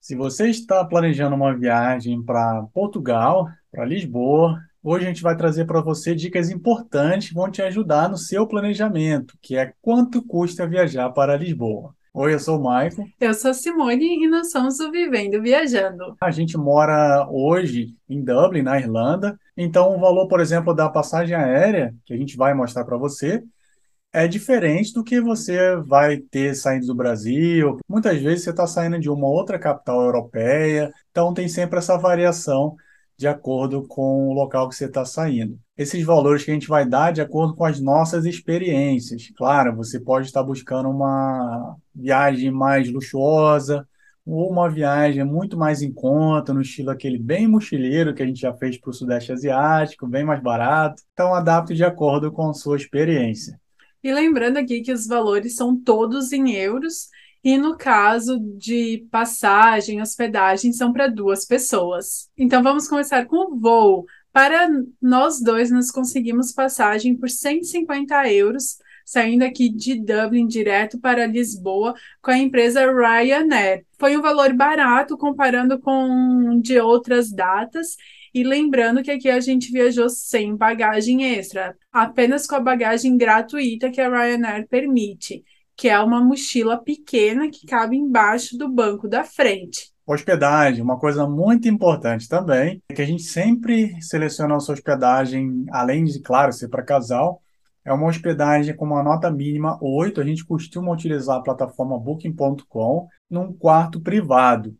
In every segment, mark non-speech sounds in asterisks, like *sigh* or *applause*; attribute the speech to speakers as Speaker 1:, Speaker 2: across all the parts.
Speaker 1: Se você está planejando uma viagem para Portugal, para Lisboa, hoje a gente vai trazer para você dicas importantes que vão te ajudar no seu planejamento, que é quanto custa viajar para Lisboa. Oi, eu sou o Maicon.
Speaker 2: Eu sou a Simone e nós somos o Vivendo Viajando.
Speaker 1: A gente mora hoje em Dublin, na Irlanda. Então, o valor, por exemplo, da passagem aérea, que a gente vai mostrar para você, é diferente do que você vai ter saindo do Brasil. Muitas vezes você está saindo de uma outra capital europeia, então tem sempre essa variação de acordo com o local que você está saindo. Esses valores que a gente vai dar de acordo com as nossas experiências. Claro, você pode estar buscando uma viagem mais luxuosa ou uma viagem muito mais em conta, no estilo aquele bem mochileiro que a gente já fez para o Sudeste Asiático, bem mais barato. Então, adapte de acordo com a sua experiência.
Speaker 2: E lembrando aqui que os valores são todos em euros, e no caso de passagem, hospedagem, são para duas pessoas. Então vamos começar com o voo. Para nós dois, nós conseguimos passagem por 150 euros, saindo aqui de Dublin direto para Lisboa com a empresa Ryanair. Foi um valor barato comparando com de outras datas e lembrando que aqui a gente viajou sem bagagem extra, apenas com a bagagem gratuita que a Ryanair permite, que é uma mochila pequena que cabe embaixo do banco da frente.
Speaker 1: Hospedagem, uma coisa muito importante também, é que a gente sempre seleciona a nossa hospedagem, além de, claro, ser para casal, é uma hospedagem com uma nota mínima 8. A gente costuma utilizar a plataforma Booking.com num quarto privado.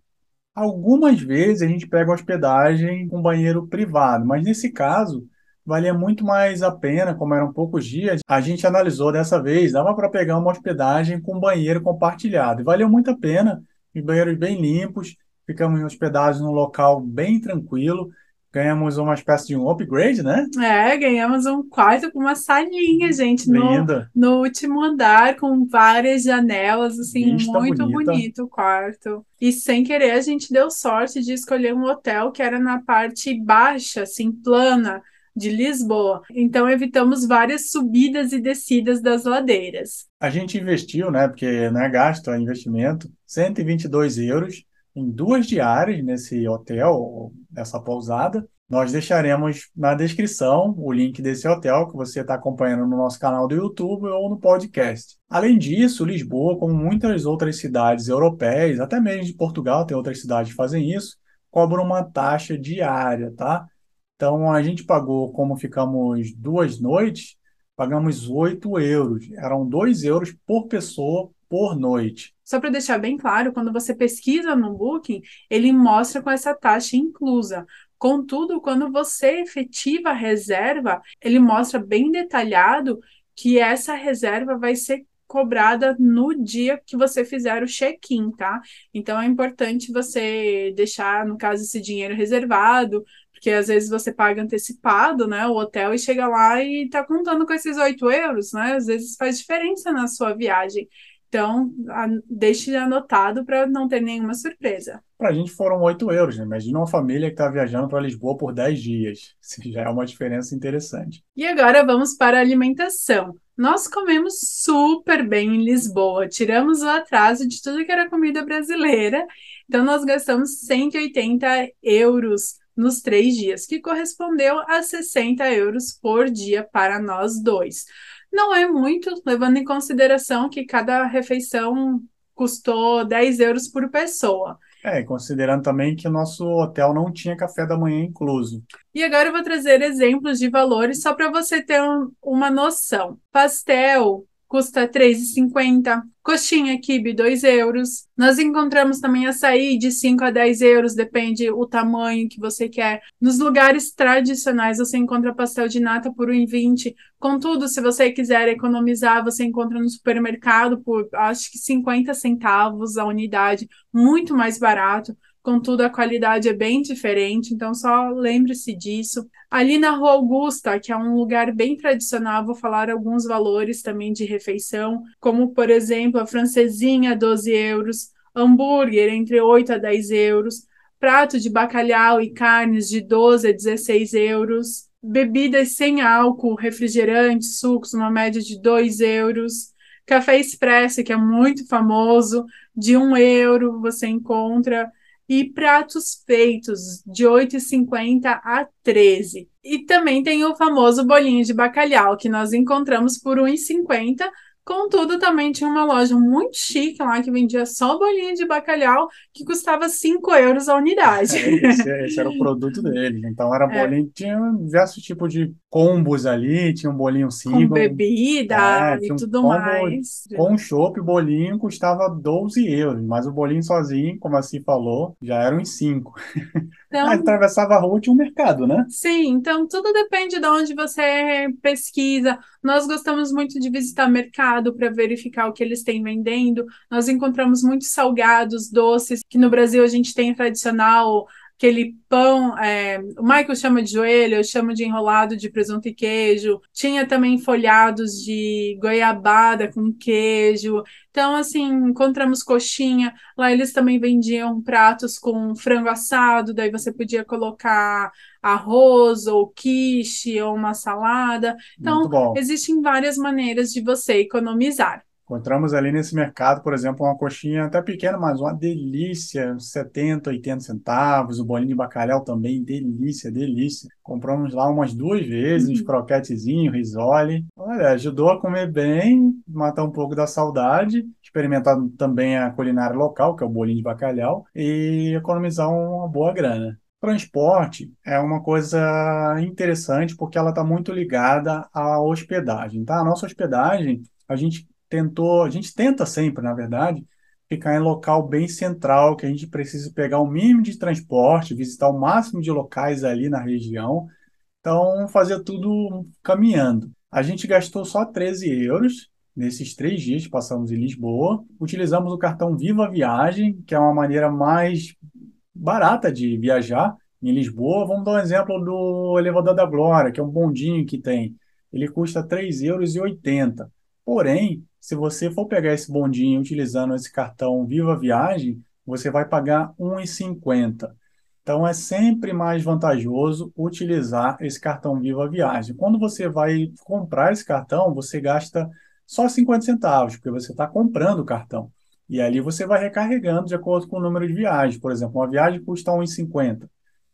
Speaker 1: Algumas vezes a gente pega hospedagem com banheiro privado, mas nesse caso valia muito mais a pena, como eram poucos dias, a gente analisou dessa vez, dava para pegar uma hospedagem com banheiro compartilhado. E valeu muito a pena, os banheiros bem limpos, ficamos hospedados num local bem tranquilo, ganhamos uma espécie de um upgrade, né?
Speaker 2: É, ganhamos um quarto com uma salinha, gente, no, no último andar, com várias janelas, assim, Vista muito bonita. bonito o quarto. E sem querer, a gente deu sorte de escolher um hotel que era na parte baixa, assim, plana, de Lisboa. Então evitamos várias subidas e descidas das ladeiras.
Speaker 1: A gente investiu, né, porque não é gasto, é investimento, 122 euros em duas diárias nesse hotel, nessa pousada. Nós deixaremos na descrição o link desse hotel que você está acompanhando no nosso canal do YouTube ou no podcast. Além disso, Lisboa, como muitas outras cidades europeias, até mesmo de Portugal, tem outras cidades que fazem isso, cobra uma taxa diária, tá? Então a gente pagou, como ficamos duas noites, pagamos 8 euros. Eram 2 euros por pessoa por noite.
Speaker 2: Só para deixar bem claro, quando você pesquisa no Booking, ele mostra com essa taxa inclusa. Contudo, quando você efetiva a reserva, ele mostra bem detalhado que essa reserva vai ser cobrada no dia que você fizer o check-in, tá? Então é importante você deixar, no caso, esse dinheiro reservado, porque às vezes você paga antecipado, né, o hotel e chega lá e tá contando com esses 8 euros, né? Às vezes faz diferença na sua viagem. Então, a, deixe anotado para não ter nenhuma surpresa.
Speaker 1: Para a gente foram 8 euros, né? Imagina uma família que está viajando para Lisboa por 10 dias. Isso *laughs* já é uma diferença interessante.
Speaker 2: E agora vamos para a alimentação. Nós comemos super bem em Lisboa, tiramos o atraso de tudo que era comida brasileira, então nós gastamos 180 euros nos três dias, que correspondeu a 60 euros por dia para nós dois. Não é muito, levando em consideração que cada refeição custou 10 euros por pessoa.
Speaker 1: É, considerando também que o nosso hotel não tinha café da manhã incluso.
Speaker 2: E agora eu vou trazer exemplos de valores só para você ter um, uma noção. Pastel, custa R$ 3,50. Coxinha kibe, 2 euros. Nós encontramos também açaí de 5 a 10 euros, depende o tamanho que você quer. Nos lugares tradicionais você encontra pastel de nata por 1,20. Contudo, se você quiser economizar, você encontra no supermercado por acho que 50 centavos a unidade, muito mais barato. Contudo, a qualidade é bem diferente, então só lembre-se disso. Ali na Rua Augusta, que é um lugar bem tradicional, vou falar alguns valores também de refeição, como por exemplo a francesinha, 12 euros, hambúrguer entre 8 a 10 euros, prato de bacalhau e carnes de 12 a 16 euros, bebidas sem álcool, refrigerantes, sucos, uma média de 2 euros, café expresso, que é muito famoso, de 1 euro você encontra e pratos feitos de 8,50 a 13. E também tem o famoso bolinho de bacalhau que nós encontramos por 1,50 Contudo, também tinha uma loja muito chique lá que vendia só bolinha de bacalhau que custava 5 euros a unidade.
Speaker 1: É, esse, esse, era o produto deles. Então era é. bolinho, tinha diversos tipos de combos ali, tinha um bolinho single.
Speaker 2: Com bebida é, e tudo um mais.
Speaker 1: Com chopp, o bolinho custava 12 euros, mas o bolinho sozinho, como assim falou, já era uns 5. Então, atravessava a rua tinha um mercado, né?
Speaker 2: Sim, então tudo depende de onde você pesquisa. Nós gostamos muito de visitar mercado para verificar o que eles têm vendendo. Nós encontramos muitos salgados, doces, que no Brasil a gente tem tradicional aquele pão, é, o Michael chama de joelho, eu chamo de enrolado de presunto e queijo. Tinha também folhados de goiabada com queijo. Então, assim, encontramos coxinha. Lá eles também vendiam pratos com frango assado, daí você podia colocar arroz ou quiche ou uma salada. Então, existem várias maneiras de você economizar.
Speaker 1: Encontramos ali nesse mercado, por exemplo, uma coxinha até pequena, mas uma delícia, 70, 80 centavos. O bolinho de bacalhau também, delícia, delícia. Compramos lá umas duas vezes, uhum. uns croquetezinhos, risole. Olha, ajudou a comer bem, matar um pouco da saudade, experimentar também a culinária local, que é o bolinho de bacalhau, e economizar uma boa grana. Transporte é uma coisa interessante porque ela está muito ligada à hospedagem, tá? A nossa hospedagem, a gente tentou, a gente tenta sempre, na verdade, ficar em local bem central, que a gente precisa pegar o mínimo de transporte, visitar o máximo de locais ali na região. Então, fazer tudo caminhando. A gente gastou só 13 euros nesses três dias que passamos em Lisboa. Utilizamos o cartão Viva Viagem, que é uma maneira mais barata de viajar em Lisboa. Vamos dar um exemplo do Elevador da Glória, que é um bondinho que tem. Ele custa 3,80 euros. Porém, se você for pegar esse bondinho utilizando esse cartão Viva Viagem, você vai pagar R$ 1,50. Então é sempre mais vantajoso utilizar esse cartão Viva Viagem. Quando você vai comprar esse cartão, você gasta só 50 centavos, porque você está comprando o cartão. E ali você vai recarregando de acordo com o número de viagens. Por exemplo, uma viagem custa R$ 1,50.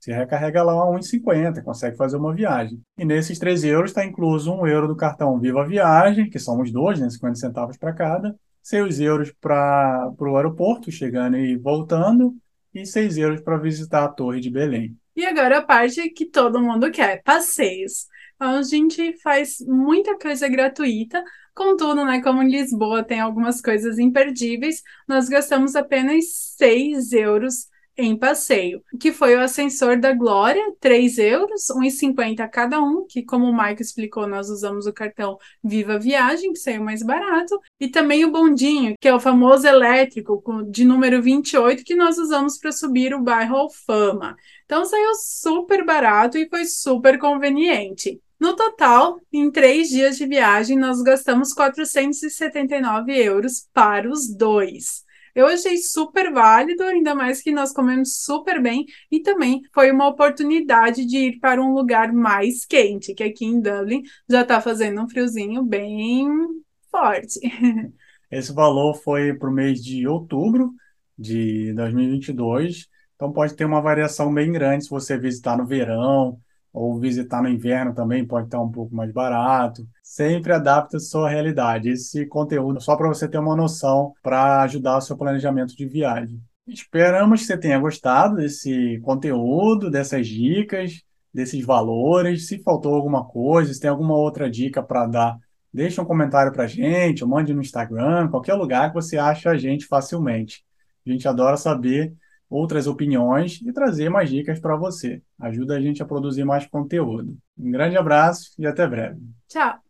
Speaker 1: Você recarrega lá a 1,50, consegue fazer uma viagem. E nesses 3 euros está incluso 1 euro do cartão Viva Viagem, que são os dois, né, 50 centavos para cada, 6 euros para o aeroporto, chegando e voltando, e 6 euros para visitar a Torre de Belém.
Speaker 2: E agora a parte que todo mundo quer, passeios. Então, a gente faz muita coisa gratuita, contudo, né, como em Lisboa tem algumas coisas imperdíveis, nós gastamos apenas 6 euros em passeio, que foi o ascensor da Glória, 3 euros, 1,50 cada um, que como o Mike explicou, nós usamos o cartão Viva Viagem, que saiu mais barato, e também o bondinho, que é o famoso elétrico de número 28, que nós usamos para subir o bairro Alfama. Então saiu super barato e foi super conveniente. No total, em três dias de viagem, nós gastamos 479 euros para os dois. Eu achei super válido, ainda mais que nós comemos super bem e também foi uma oportunidade de ir para um lugar mais quente, que aqui em Dublin já está fazendo um friozinho bem forte. *laughs*
Speaker 1: Esse valor foi para o mês de outubro de 2022, então pode ter uma variação bem grande se você visitar no verão, ou visitar no inverno também pode estar um pouco mais barato. Sempre adapta a sua realidade. Esse conteúdo só para você ter uma noção para ajudar o seu planejamento de viagem. Esperamos que você tenha gostado desse conteúdo, dessas dicas, desses valores. Se faltou alguma coisa, se tem alguma outra dica para dar, deixa um comentário para a gente, ou mande no Instagram, qualquer lugar que você acha a gente facilmente. A gente adora saber outras opiniões e trazer mais dicas para você. Ajuda a gente a produzir mais conteúdo. Um grande abraço e até breve.
Speaker 2: Tchau!